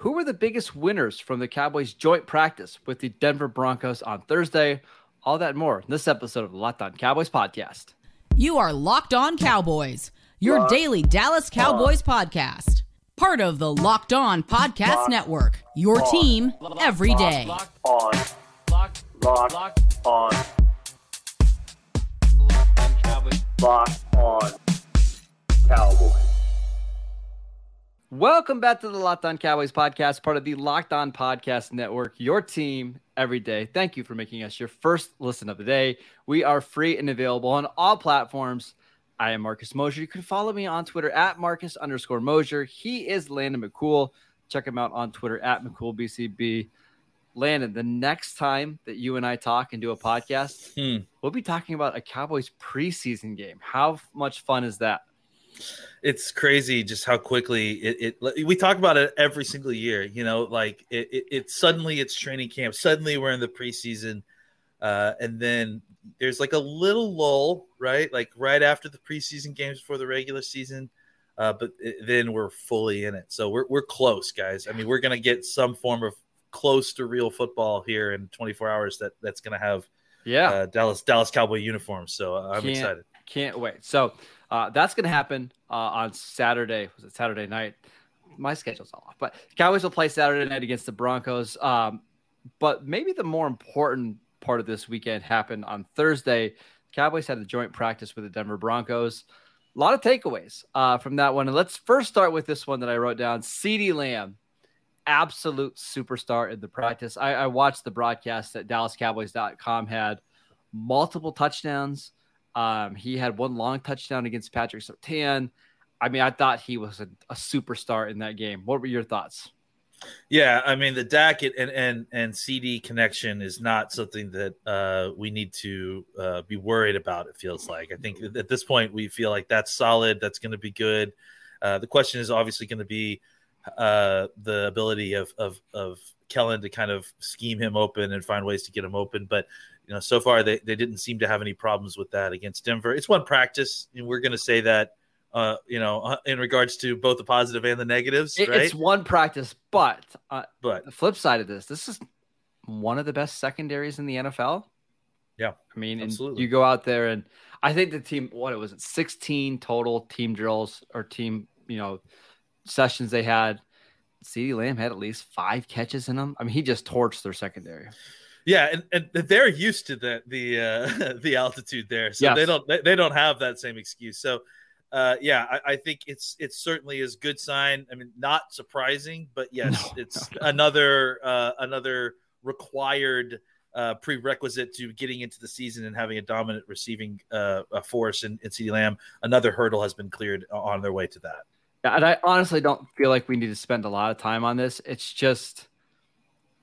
Who were the biggest winners from the Cowboys' joint practice with the Denver Broncos on Thursday? All that and more in this episode of the Locked On Cowboys podcast. You are Locked On Cowboys, your Locked daily Dallas Cowboys podcast. Part of the Locked On Podcast Locked Network, your On. team every day. Locked, on, locked, locked, locked, on, locked on Cowboys. locked on Cowboys. Welcome back to the Locked On Cowboys podcast, part of the Locked On Podcast Network, your team every day. Thank you for making us your first listen of the day. We are free and available on all platforms. I am Marcus Mosher. You can follow me on Twitter at Marcus underscore Mosher. He is Landon McCool. Check him out on Twitter at McCoolBCB. Landon, the next time that you and I talk and do a podcast, Hmm. we'll be talking about a Cowboys preseason game. How much fun is that? It's crazy just how quickly it, it. We talk about it every single year. You know, like it, it, it. Suddenly it's training camp. Suddenly we're in the preseason, uh, and then there's like a little lull, right? Like right after the preseason games before the regular season. Uh, but it, then we're fully in it. So we're we're close, guys. I mean, we're gonna get some form of close to real football here in 24 hours. That that's gonna have Yeah. uh, Dallas Dallas Cowboy uniforms. So I'm Can't- excited. Can't wait. So uh, that's going to happen uh, on Saturday. Was it Saturday night? My schedule's all off, but Cowboys will play Saturday night against the Broncos. Um, but maybe the more important part of this weekend happened on Thursday. Cowboys had a joint practice with the Denver Broncos. A lot of takeaways uh, from that one. And let's first start with this one that I wrote down. CeeDee Lamb, absolute superstar in the practice. I, I watched the broadcast that DallasCowboys.com had multiple touchdowns. Um, he had one long touchdown against Patrick Surtain. I mean, I thought he was a, a superstar in that game. What were your thoughts? Yeah, I mean the Dak and and and CeeDee connection is not something that uh, we need to uh, be worried about. It feels like I think at this point we feel like that's solid. That's going to be good. Uh, the question is obviously going to be uh, the ability of of of Kellen to kind of scheme him open and find ways to get him open. But you know, so far they, they didn't seem to have any problems with that against Denver. It's one practice, and we're going to say that uh, you know, uh, in regards to both the positive and the negatives, It- right? It's one practice, but uh, but the flip side of this, this is one of the best secondaries in the NFL. Yeah, I mean, absolutely. you go out there and I think the team, what it was, it 16 total team drills or team, you know, sessions they had. CeeDee Lamb had at least five catches in them. I mean, he just torched their secondary. Yeah, and, and they're used to the the uh, the altitude there, so Yes. they don't they, they don't have that same excuse. So, uh, yeah, I, I think it's it's certainly is good sign. I mean, not surprising, but yes, No, it's another uh, another required uh, prerequisite to getting into the season and having a dominant receiving uh, uh, force in, in CeeDee Lamb. Another hurdle has been cleared on their way to that. And I honestly don't feel like we need to spend a lot of time on this. It's just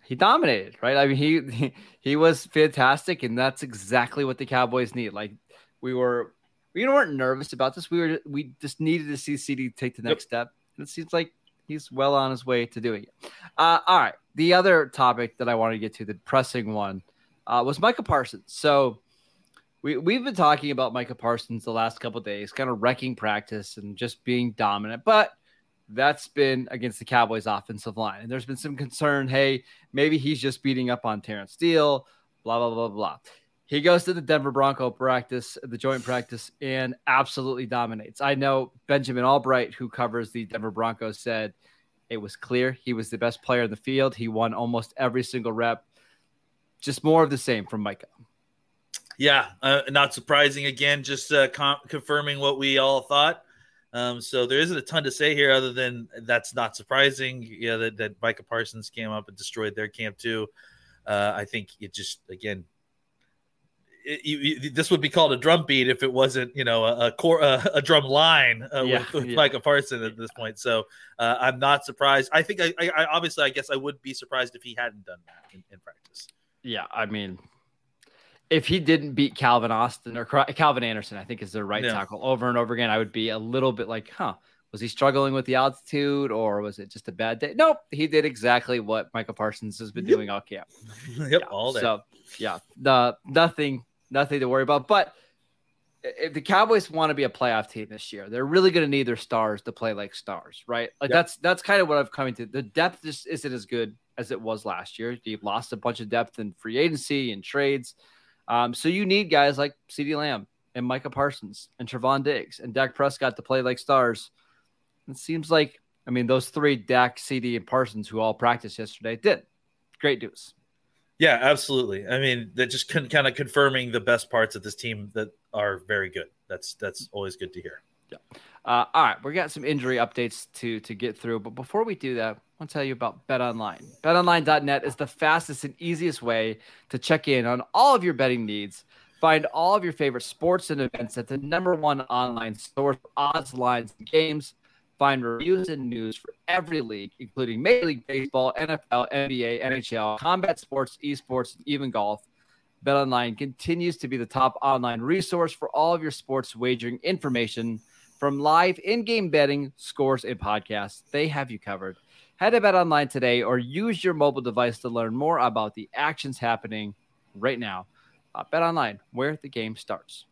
he dominated, right? I mean, he he, he was fantastic, and that's exactly what the Cowboys need. Like we were, we weren't nervous about this. We were, we just needed to see CeeDee take the next step, and it seems like he's well on his way to doing it. Uh, all right, the other topic that I wanted to get to, the pressing one, uh, was Micah Parsons. So we, we've been talking about Micah Parsons the last couple of days, kind of wrecking practice and just being dominant. But that's been against the Cowboys offensive line. And there's been some concern hey, maybe he's just beating up on Terence Steele, blah, blah, blah, blah. He goes to the Denver Bronco practice, the joint practice, and absolutely dominates. I know Benjamin Allbright, who covers the Denver Broncos, said it was clear he was the best player in the field. He won almost every single rep. Just more of the same from Micah. Yeah, uh, not surprising. Again, just uh, con- confirming what we all thought. Um, so there isn't a ton to say here, other than that's not surprising. Yeah, that, that Micah Parsons came up and destroyed their camp too. Uh, I think it just again, it, you, you- this would be called a drum beat if it wasn't, you know, a, a core a, a drum line uh, Yeah, with, with yeah. Micah Parsons at this point. So uh, I'm not surprised. I think I, I, I obviously I guess I would be surprised if he hadn't done that in, in practice. Yeah, I mean, if he didn't beat Calvin Austin or Calvin Anderson, I think is their right Yeah. tackle over and over again, I would be a little bit like, huh, was he struggling with the altitude or was it just a bad day? Nope, he did exactly what Michael Parsons has been Yep. doing all camp. yep, Yeah, all day. So yeah, the nothing, nothing to worry about. But if the Cowboys want to be a playoff team this year, they're really going to need their stars to play like stars, right? Like Yep. that's that's kind of what I've come to. The depth just isn't as good as it was last year. You've lost a bunch of depth in free agency and trades, um, so you need guys like CeeDee Lamb and Micah Parsons and Trevon Diggs and Dak Prescott to play like stars. It seems like I mean those three Dak, CeeDee and Parsons who all practiced yesterday did great news. Yeah, absolutely. I mean, that just con- kind of confirming the best parts of this team that are very good. That's that's always good to hear. Yeah. Uh, all right, we got some injury updates to to get through, but before we do that, I want to tell you about BetOnline. BetOnline.net is the fastest and easiest way to check in on all of your betting needs. Find all of your favorite sports and events at the number one online source for odds, lines, and games. Find reviews and news for every league, including Major League Baseball, NFL, NBA, NHL, combat sports, esports, and even golf. BetOnline continues to be the top online resource for all of your sports wagering information from live in-game betting, scores, and podcasts. They have you covered. Head to Bet Online today or use your mobile device to learn more about the actions happening right now. Uh, BetOnline, where the game starts.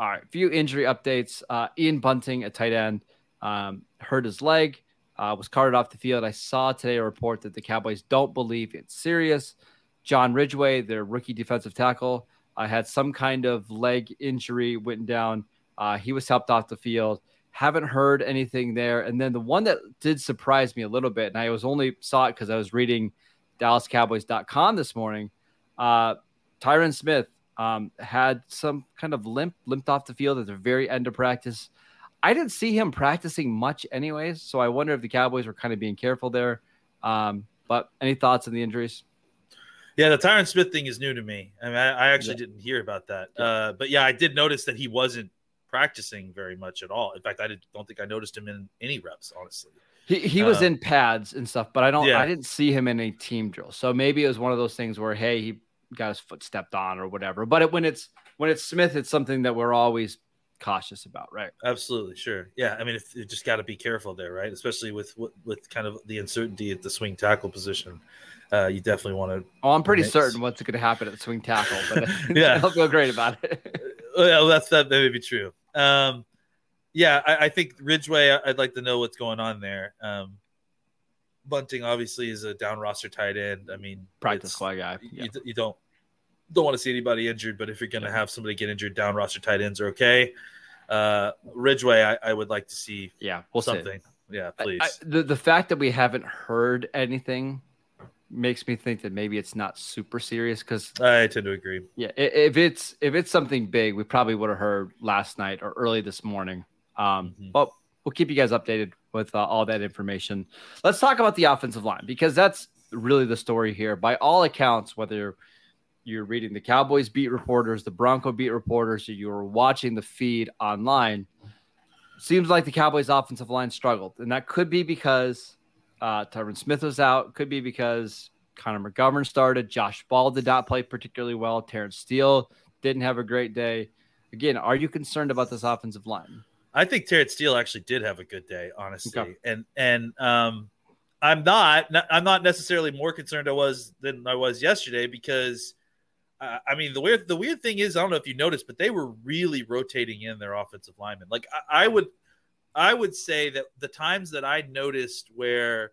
All right, few injury updates. Uh, Ian Bunting, a tight end, um, hurt his leg, uh, was carted off the field. I saw today a report that the Cowboys don't believe it's serious. John Ridgeway, their rookie defensive tackle, uh, had some kind of leg injury, went down. Uh, he was helped off the field. Haven't heard anything there. And then the one that did surprise me a little bit, and I was only saw it because I was reading DallasCowboys.com this morning. Uh, Tyron Smith um, had some kind of limp, limped off the field at the very end of practice. I didn't see him practicing much, anyways. So I wonder if the Cowboys were kind of being careful there. Um, but any thoughts on the injuries? Yeah, the Tyron Smith thing is new to me. I mean, I, I actually Yeah. didn't hear about that. Uh, but yeah, I did notice that he wasn't practicing very much at all. In fact, I did, don't think I noticed him in any reps, honestly. He he was Uh, in pads and stuff, but I don't. yeah. I didn't see him in a team drill. So maybe it was one of those things where hey, he got his foot stepped on or whatever. But it, when it's when it's Smith, it's something that we're always cautious about, right? Absolutely, sure. Yeah, I mean, if, you just got to be careful there, right? Especially with, with with kind of the uncertainty at the swing tackle position. Uh, you definitely want to Oh, I'm pretty Nice. certain what's going to happen at the swing tackle, but Yeah. I don't feel great about it. well, that's that may be true. Um, yeah, I, I think Ridgeway. I- I'd like to know what's going on there. Um, Bunting obviously is a down roster tight end. I mean, Practice squad guy. you, Yeah. you don't don't want to see anybody injured, but if you're going to have somebody get injured, down roster tight ends are okay. Uh, Ridgeway, I, I would like to see yeah, we'll see. something. Yeah, I- please. I- the the fact that we haven't heard anything makes me think that maybe it's not super serious because I, tend to agree. yeah, if it's if it's something big, we probably would have heard last night or early this morning. Um, Mhm. but we'll keep you guys updated with uh, all that information. Let's talk about the offensive line because that's really the story here. By all accounts, whether you're reading the Cowboys beat reporters, the Bronco beat reporters, or you're watching the feed online, seems like the Cowboys offensive line struggled. And that could be because uh, Tyron Smith was out, could be because Connor McGovern started, Josh Ball did not play particularly well, Terence Steele didn't have a great day. Again, are you concerned about this offensive line? I think Terence Steele actually did have a good day, honestly, Okay. and and um, I'm not I'm not necessarily more concerned I was than I was yesterday because uh, I mean the weird the weird thing is I don't know if you noticed, but they were really rotating in their offensive linemen. Like I, I would I would say that the times that I noticed where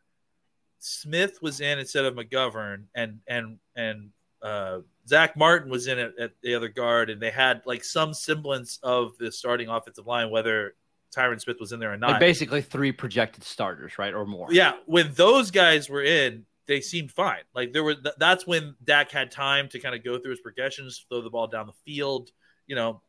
Smith was in instead of McGovern and and and uh, Zack Martin was in at, at the other guard, and they had like some semblance of the starting offensive line, whether Tyron Smith was in there or not. Like basically three projected starters, right, or more. yeah, when those guys were in, they seemed fine. Like there were, th- that's when Dak had time to kind of go through his progressions, throw the ball down the field. You know,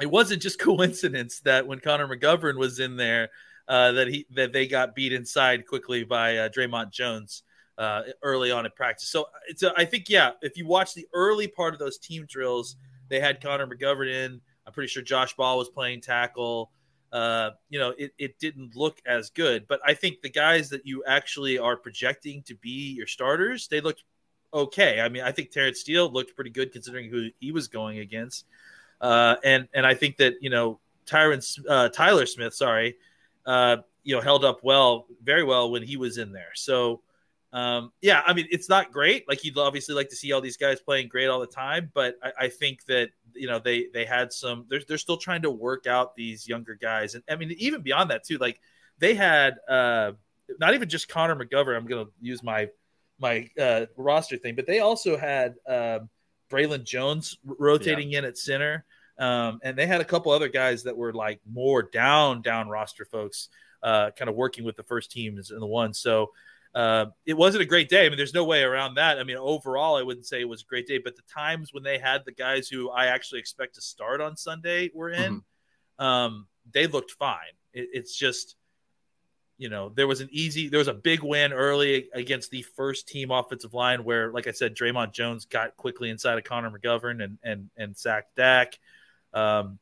it wasn't just coincidence that when Connor McGovern was in there, uh, that he that they got beat inside quickly by uh, Dre'Mont Jones uh, early on in practice. So it's a, I think yeah, if you watch the early part of those team drills, they had Connor McGovern in. I'm pretty sure Josh Ball was playing tackle. Uh, you know, it, it didn't look as good, but I think the guys that you actually are projecting to be your starters, they looked okay. I mean, I think Terence Steele looked pretty good considering who he was going against. Uh, and and I think that you know Tyron uh, Tyler Smith, sorry, uh, you know held up well, very well when he was in there. So Um, yeah, I mean, it's not great. Like you'd obviously like to see all these guys playing great all the time, but I, I think that you know they they had some. They're they're still trying to work out these younger guys, and I mean even beyond that too. Like they had uh, not even just Connor McGovern. I'm going to use my my uh, roster thing, but they also had um, Braylon Jones rotating yeah. in at center, um, and they had a couple other guys that were like more down down roster folks, uh, kind of working with the first teams in the one. So uh, it wasn't a great day. I mean, there's no way around that. I mean, overall, I wouldn't say it was a great day, but the times when they had the guys who I actually expect to start on Sunday were in, mm-hmm. um, they looked fine. It, it's just, you know, there was an easy, there was a big win early against the first team offensive line where, like I said, Dre'Mont Jones got quickly inside of Connor McGovern and and and sacked Dak. Um,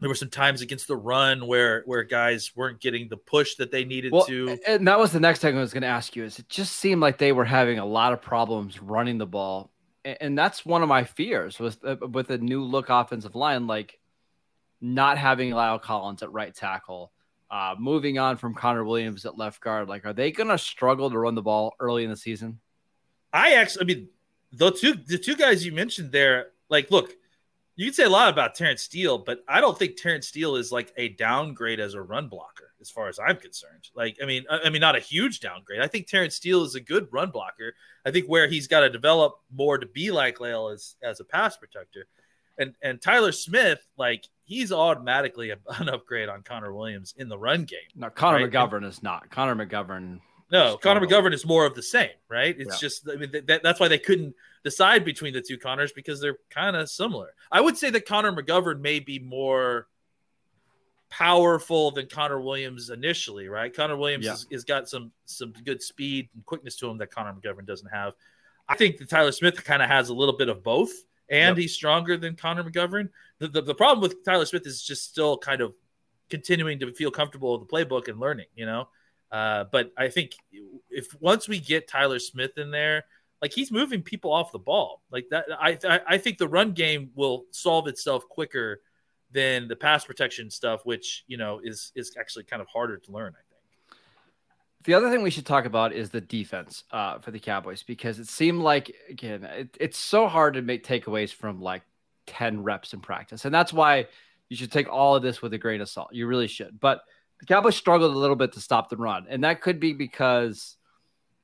there were some times against the run where where guys weren't getting the push that they needed well, to. And that was the next thing I was going to ask you. Is it just seemed like they were having a lot of problems running the ball, and that's one of my fears was uh, with a new look offensive line, like not having La'el Collins at right tackle, uh, moving on from Connor Williams at left guard. Like, are they going to struggle to run the ball early in the season? I actually, I mean, the two the two guys you mentioned there, like, look, you can say a lot about Terence Steele, but I don't think Terence Steele is like a downgrade as a run blocker, as far as I'm concerned. Like, I mean, I, I mean, not a huge downgrade. I think Terence Steele is a good run blocker. I think where he's got to develop more to be like La'el as as a pass protector, and and Tyler Smith, like he's automatically an upgrade on Connor Williams in the run game. No, Connor right? McGovern is not. Connor McGovern no, Connor McGovern is more of the same, right? It's yeah. just, I mean, that, that's why they couldn't decide between the two Connors because they're kind of similar. I would say that Connor McGovern may be more powerful than Connor Williams initially, right? Connor Williams yeah. has, has got some some good speed and quickness to him that Connor McGovern doesn't have. I think that Tyler Smith kind of has a little bit of both, and yep. he's stronger than Connor McGovern. The, the, the problem with Tyler Smith is just still kind of continuing to feel comfortable with the playbook and learning, you know. Uh, but I think if once we get Tyler Smith in there, like he's moving people off the ball, like that, I I think the run game will solve itself quicker than the pass protection stuff, which you know is is actually kind of harder to learn. I think. The other thing we should talk about is the defense uh, for the Cowboys because it seemed like again it, it's so hard to make takeaways from like ten reps in practice, and that's why you should take all of this with a grain of salt. You really should, but the Cowboys struggled a little bit to stop the run, and that could be because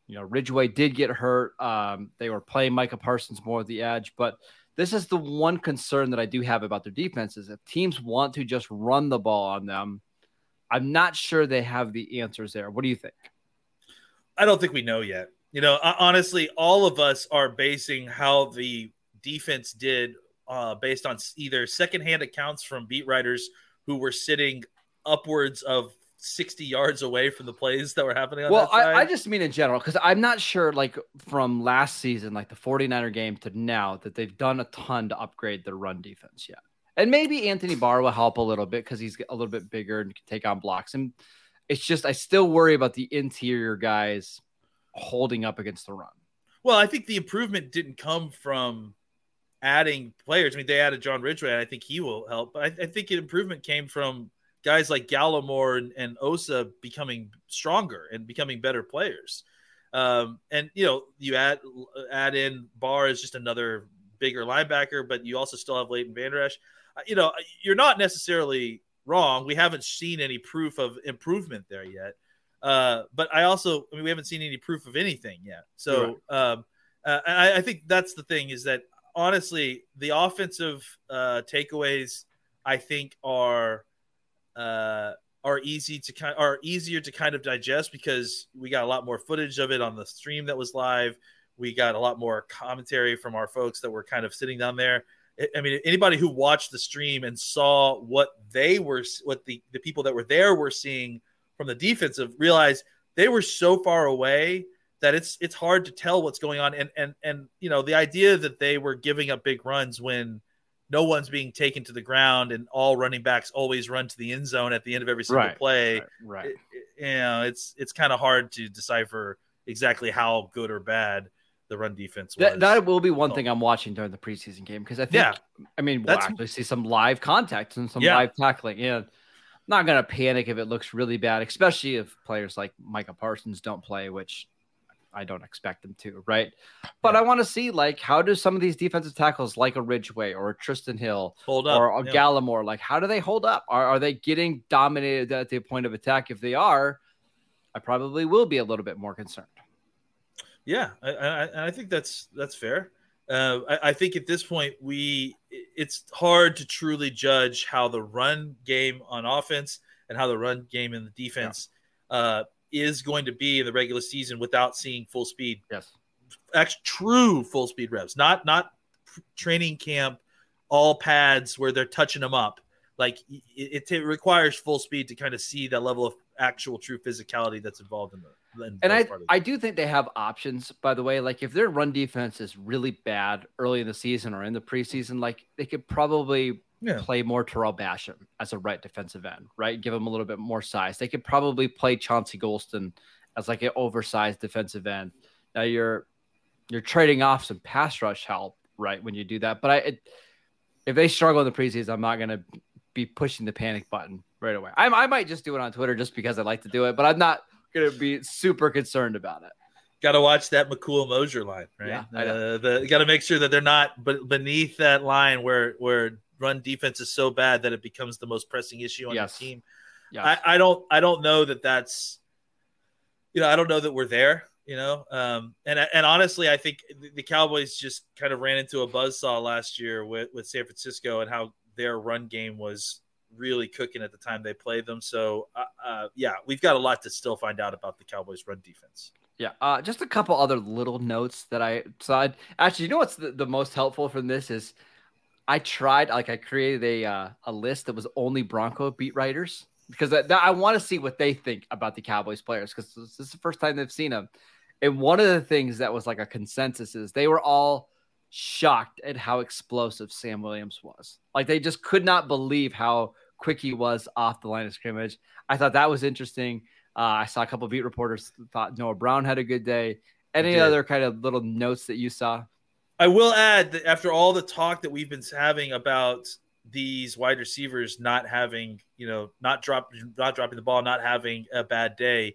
you know Ridgeway did get hurt. Um, they were playing Micah Parsons more at the edge, but this is the one concern that I do have about their defense is if teams want to just run the ball on them, I'm not sure they have the answers there. What do you think? I don't think we know yet. You know, honestly, all of us are basing how the defense did uh, based on either secondhand accounts from beat writers who were sitting upwards of 60 yards away from the plays that were happening well I, I, just mean in general because i'm not sure like from last season like the 49er game to now that they've done a ton to upgrade their run defense yet. And maybe anthony barr will help a little bit because he's a little bit bigger and can take on blocks. And it's just i still worry about the interior guys holding up against the run. Well i think the improvement didn't come from adding players. I mean they added john ridgeway and i think he will help. But I, I think an improvement came from guys like Gallimore and, and Osa becoming stronger and becoming better players. Um, and you know, you add add in Barr as just another bigger linebacker, but you also still have Leighton Vander Esch. Uh, you know, you're not necessarily wrong. We haven't seen any proof of improvement there yet. Uh, but I also, I mean, we haven't seen any proof of anything yet. So right. um, uh, I, I, think that's the thing is that honestly, the offensive uh, takeaways I think are uh, are easy to kind are easier to kind of digest because we got a lot more footage of it on the stream that was live. We got a lot more commentary from our folks that were kind of sitting down there. I mean, anybody who watched the stream and saw what they were, what the, the people that were there were seeing from the defensive, realized they were so far away that it's it's hard to tell what's going on. And and and you know, the idea that they were giving up big runs when no one's being taken to the ground and all running backs always run to the end zone at the end of every single right, play. Right. right. It, it, you know, it's it's kind of hard to decipher exactly how good or bad the run defense was. That, that will be one oh. thing I'm watching during the preseason game because I think, yeah, I mean, we'll That's, actually see some live contact and some yeah. live tackling. Yeah. I'm not going to panic if it looks really bad, especially if players like Micah Parsons don't play, which I don't expect them to, right? But I want to see like how do some of these defensive tackles like a Ridgeway or a Trysten Hill Hold up. or a yeah. Gallimore, like how do they hold up? Are are they getting dominated at the point of attack? If they are, I probably will be a little bit more concerned. Yeah, I, I, I think that's that's fair. Uh, I, I think at this point we it's hard to truly judge how the run game on offense and how the run game in the defense uh, is going to be in the regular season without seeing full speed, Yes. actually true full speed reps, not not training camp, all pads where they're touching them up. Like it, it, requires full speed to kind of see that level of actual true physicality that's involved in the. And I, part of the- I do think they have options, by the way. Like if their run defense is really bad early in the season or in the preseason, like they could probably Yeah. play more Tarell Basham as a right defensive end, right? Give him a little bit more size. They could probably play Chauncey Golston as like an oversized defensive end. Now you're you're trading off some pass rush help, right? When you do that, but I it, if they struggle in the preseason, I'm not gonna be pushing the panic button right away. I, I might just do it on Twitter just because I like to do it, but I'm not gonna be super concerned about it. got to watch that McCool Mosher line, right? Yeah, uh, the got to make sure that they're not but beneath that line where where run defense is so bad that it becomes the most pressing issue on Yes. your team. Yeah, I, I don't I don't know that that's you know I don't know that we're there. You know, um, and and honestly, I think the- the Cowboys just kind of ran into a buzzsaw last year with with San Francisco and how their run game was really cooking at the time they played them. So, uh, uh, yeah, we've got a lot to still find out about the Cowboys' run defense. Yeah, uh, just a couple other little notes that I saw. Actually, you know what's the, the most helpful from this is I tried, like, I created a uh, a list that was only Bronco beat writers because I, I want to see what they think about the Cowboys players because this is the first time they've seen them. And one of the things that was like a consensus is they were all shocked at how explosive Sam Williams was. Like they just could not believe how quick he was off the line of scrimmage. I thought that was interesting. Uh, I saw a couple of beat reporters thought Noah Brown had a good day. Any other kind of little notes that you saw? I will add that after all the talk that we've been having about these wide receivers not having, you know, not dropping, not dropping the ball, not having a bad day.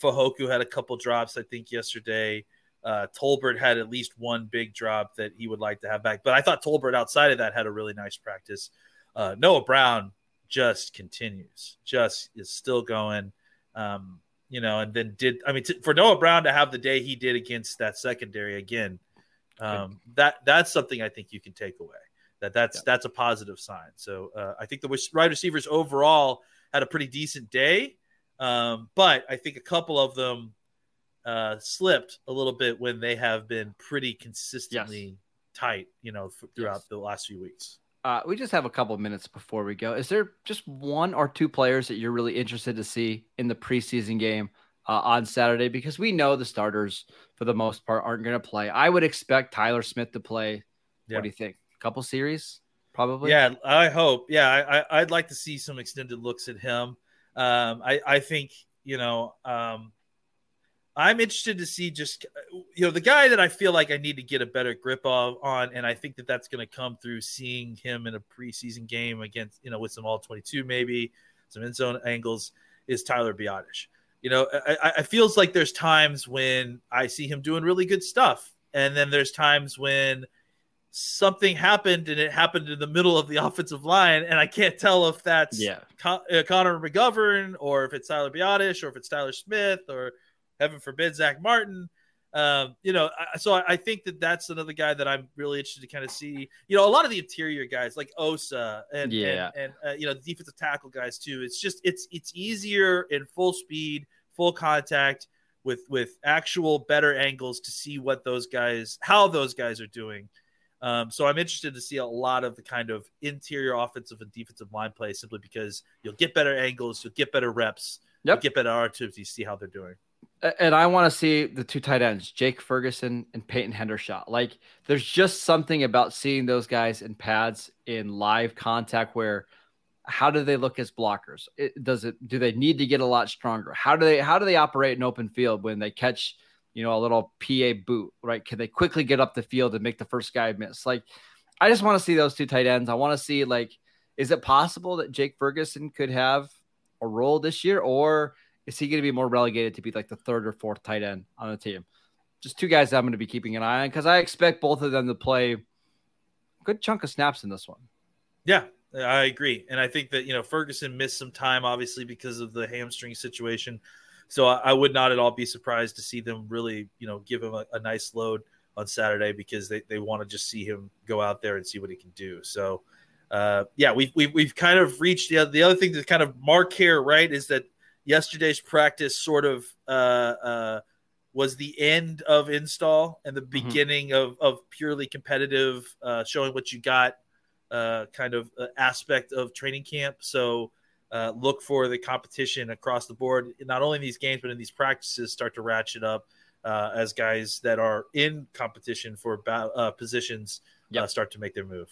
Fehoko had a couple drops, I think, yesterday. Uh, Tolbert had at least one big drop that he would like to have back, but I thought Tolbert outside of that had a really nice practice. Uh, Noah Brown just continues, just is still going. Um, you know, and then did I mean t- for Noah Brown to have the day he did against that secondary again? Um, that that's something I think you can take away. That that's Yeah. that's a positive sign. So uh, I think the wide receivers overall had a pretty decent day, um, but I think a couple of them uh, slipped a little bit when they have been pretty consistently tight. You know, f- throughout Yes. the last few weeks. Uh, we just have a couple of minutes before we go. Is there just one or two players that you're really interested to see in the preseason game uh, on Saturday? Because we know the starters, for the most part, aren't going to play. I would expect Tyler Smith to play. Yeah. What do you think? A couple series, probably. Yeah, I hope. Yeah, I, I, I'd like to see some extended looks at him. Um, I, I think you know. Um, I'm interested to see just you know the guy that I feel like I need to get a better grip of on, and I think that that's going to come through seeing him in a preseason game against you know with some all 22 maybe some end zone angles is Tyler Biadasz. You know, I, I, it feels like there's times when I see him doing really good stuff, and then there's times when something happened and it happened in the middle of the offensive line, and I can't tell if that's Yeah. Con- uh, Connor McGovern or if it's Tyler Biadasz or if it's Tyler Smith or heaven forbid Zack Martin. Um, you know, I, so I, think that that's another guy that I'm really interested to kind of see. You know, a lot of the interior guys like Osa and Yeah. and, and uh, you know the defensive tackle guys too. It's just it's it's easier in full speed, full contact with with actual better angles to see what those guys how those guys are doing. Um, so I'm interested to see a lot of the kind of interior offensive and defensive line play simply because you'll get better angles, you'll get better reps, Yep. you'll get better opportunities to see how they're doing. And I want to see the two tight ends, Jake Ferguson and Peyton Hendershot. Like, there's just something about seeing those guys in pads in live contact where how do they look as blockers? It, does it do they need to get a lot stronger? How do they how do they operate in open field when they catch you know a little PA boot? Right? Can they quickly get up the field and make the first guy miss? Like, I just want to see those two tight ends. I want to see like, is it possible that Jake Ferguson could have a role this year, or is he going to be more relegated to be like the third or fourth tight end on the team? Just two guys I'm going to be keeping an eye on because I expect both of them to play a good chunk of snaps in this one. Yeah, I agree, and I think that you know Ferguson missed some time, obviously because of the hamstring situation. So I, I would not at all be surprised to see them really, you know, give him a, a nice load on Saturday because they, they want to just see him go out there and see what he can do. So, uh, yeah, we've, we've, we've kind of reached the, the other thing to kind of mark here, right, is that yesterday's practice sort of uh, uh, was the end of install and the mm-hmm. beginning of, of purely competitive, uh, showing what you got uh, kind of uh, aspect of training camp. So, uh, look for the competition across the board, not only in these games but in these practices, start to ratchet up uh, as guys that are in competition for ba- uh, positions uh, yep. start to make their move.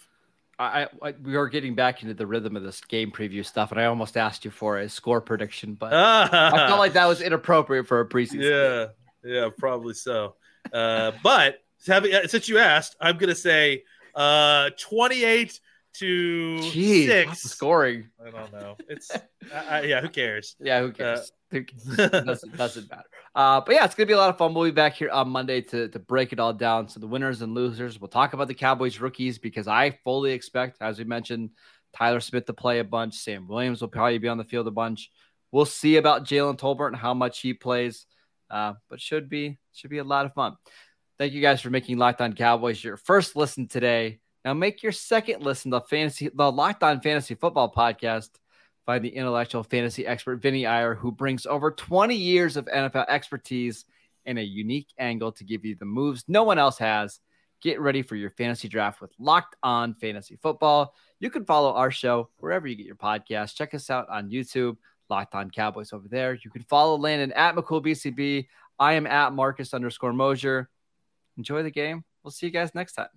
I, I, we are getting back into the rhythm of this game preview stuff, and I almost asked you for a score prediction, but I felt like that was inappropriate for a preseason. Yeah, yeah, probably so. Uh, but having since you asked, I'm going to say uh, 28 to Jeez, six. Scoring. I don't know. It's I, yeah. Who cares? Yeah, who cares? Uh, doesn't, doesn't matter. Uh, but yeah, it's gonna be a lot of fun. We'll be back here on Monday to to break it all down. So the winners and losers. We'll talk about the Cowboys rookies because I fully expect, as we mentioned, Tyler Smith to play a bunch. Sam Williams will probably be on the field a bunch. We'll see about Jalen Tolbert and how much he plays. Uh, but should be should be a lot of fun. Thank you guys for making Locked On Cowboys your first listen today. Now make your second listen the fantasy, the Locked On Fantasy Football podcast by the intellectual fantasy expert Vinny Iyer, who brings over 20 years of NFL expertise and a unique angle to give you the moves no one else has. Get ready for your fantasy draft with Locked On Fantasy Football. You can follow our show wherever you get your podcast. Check us out on YouTube, Locked On Cowboys over there. You can follow Landon at McCoolBCB. I am at Marcus underscore Mosher. Enjoy the game. We'll see you guys next time.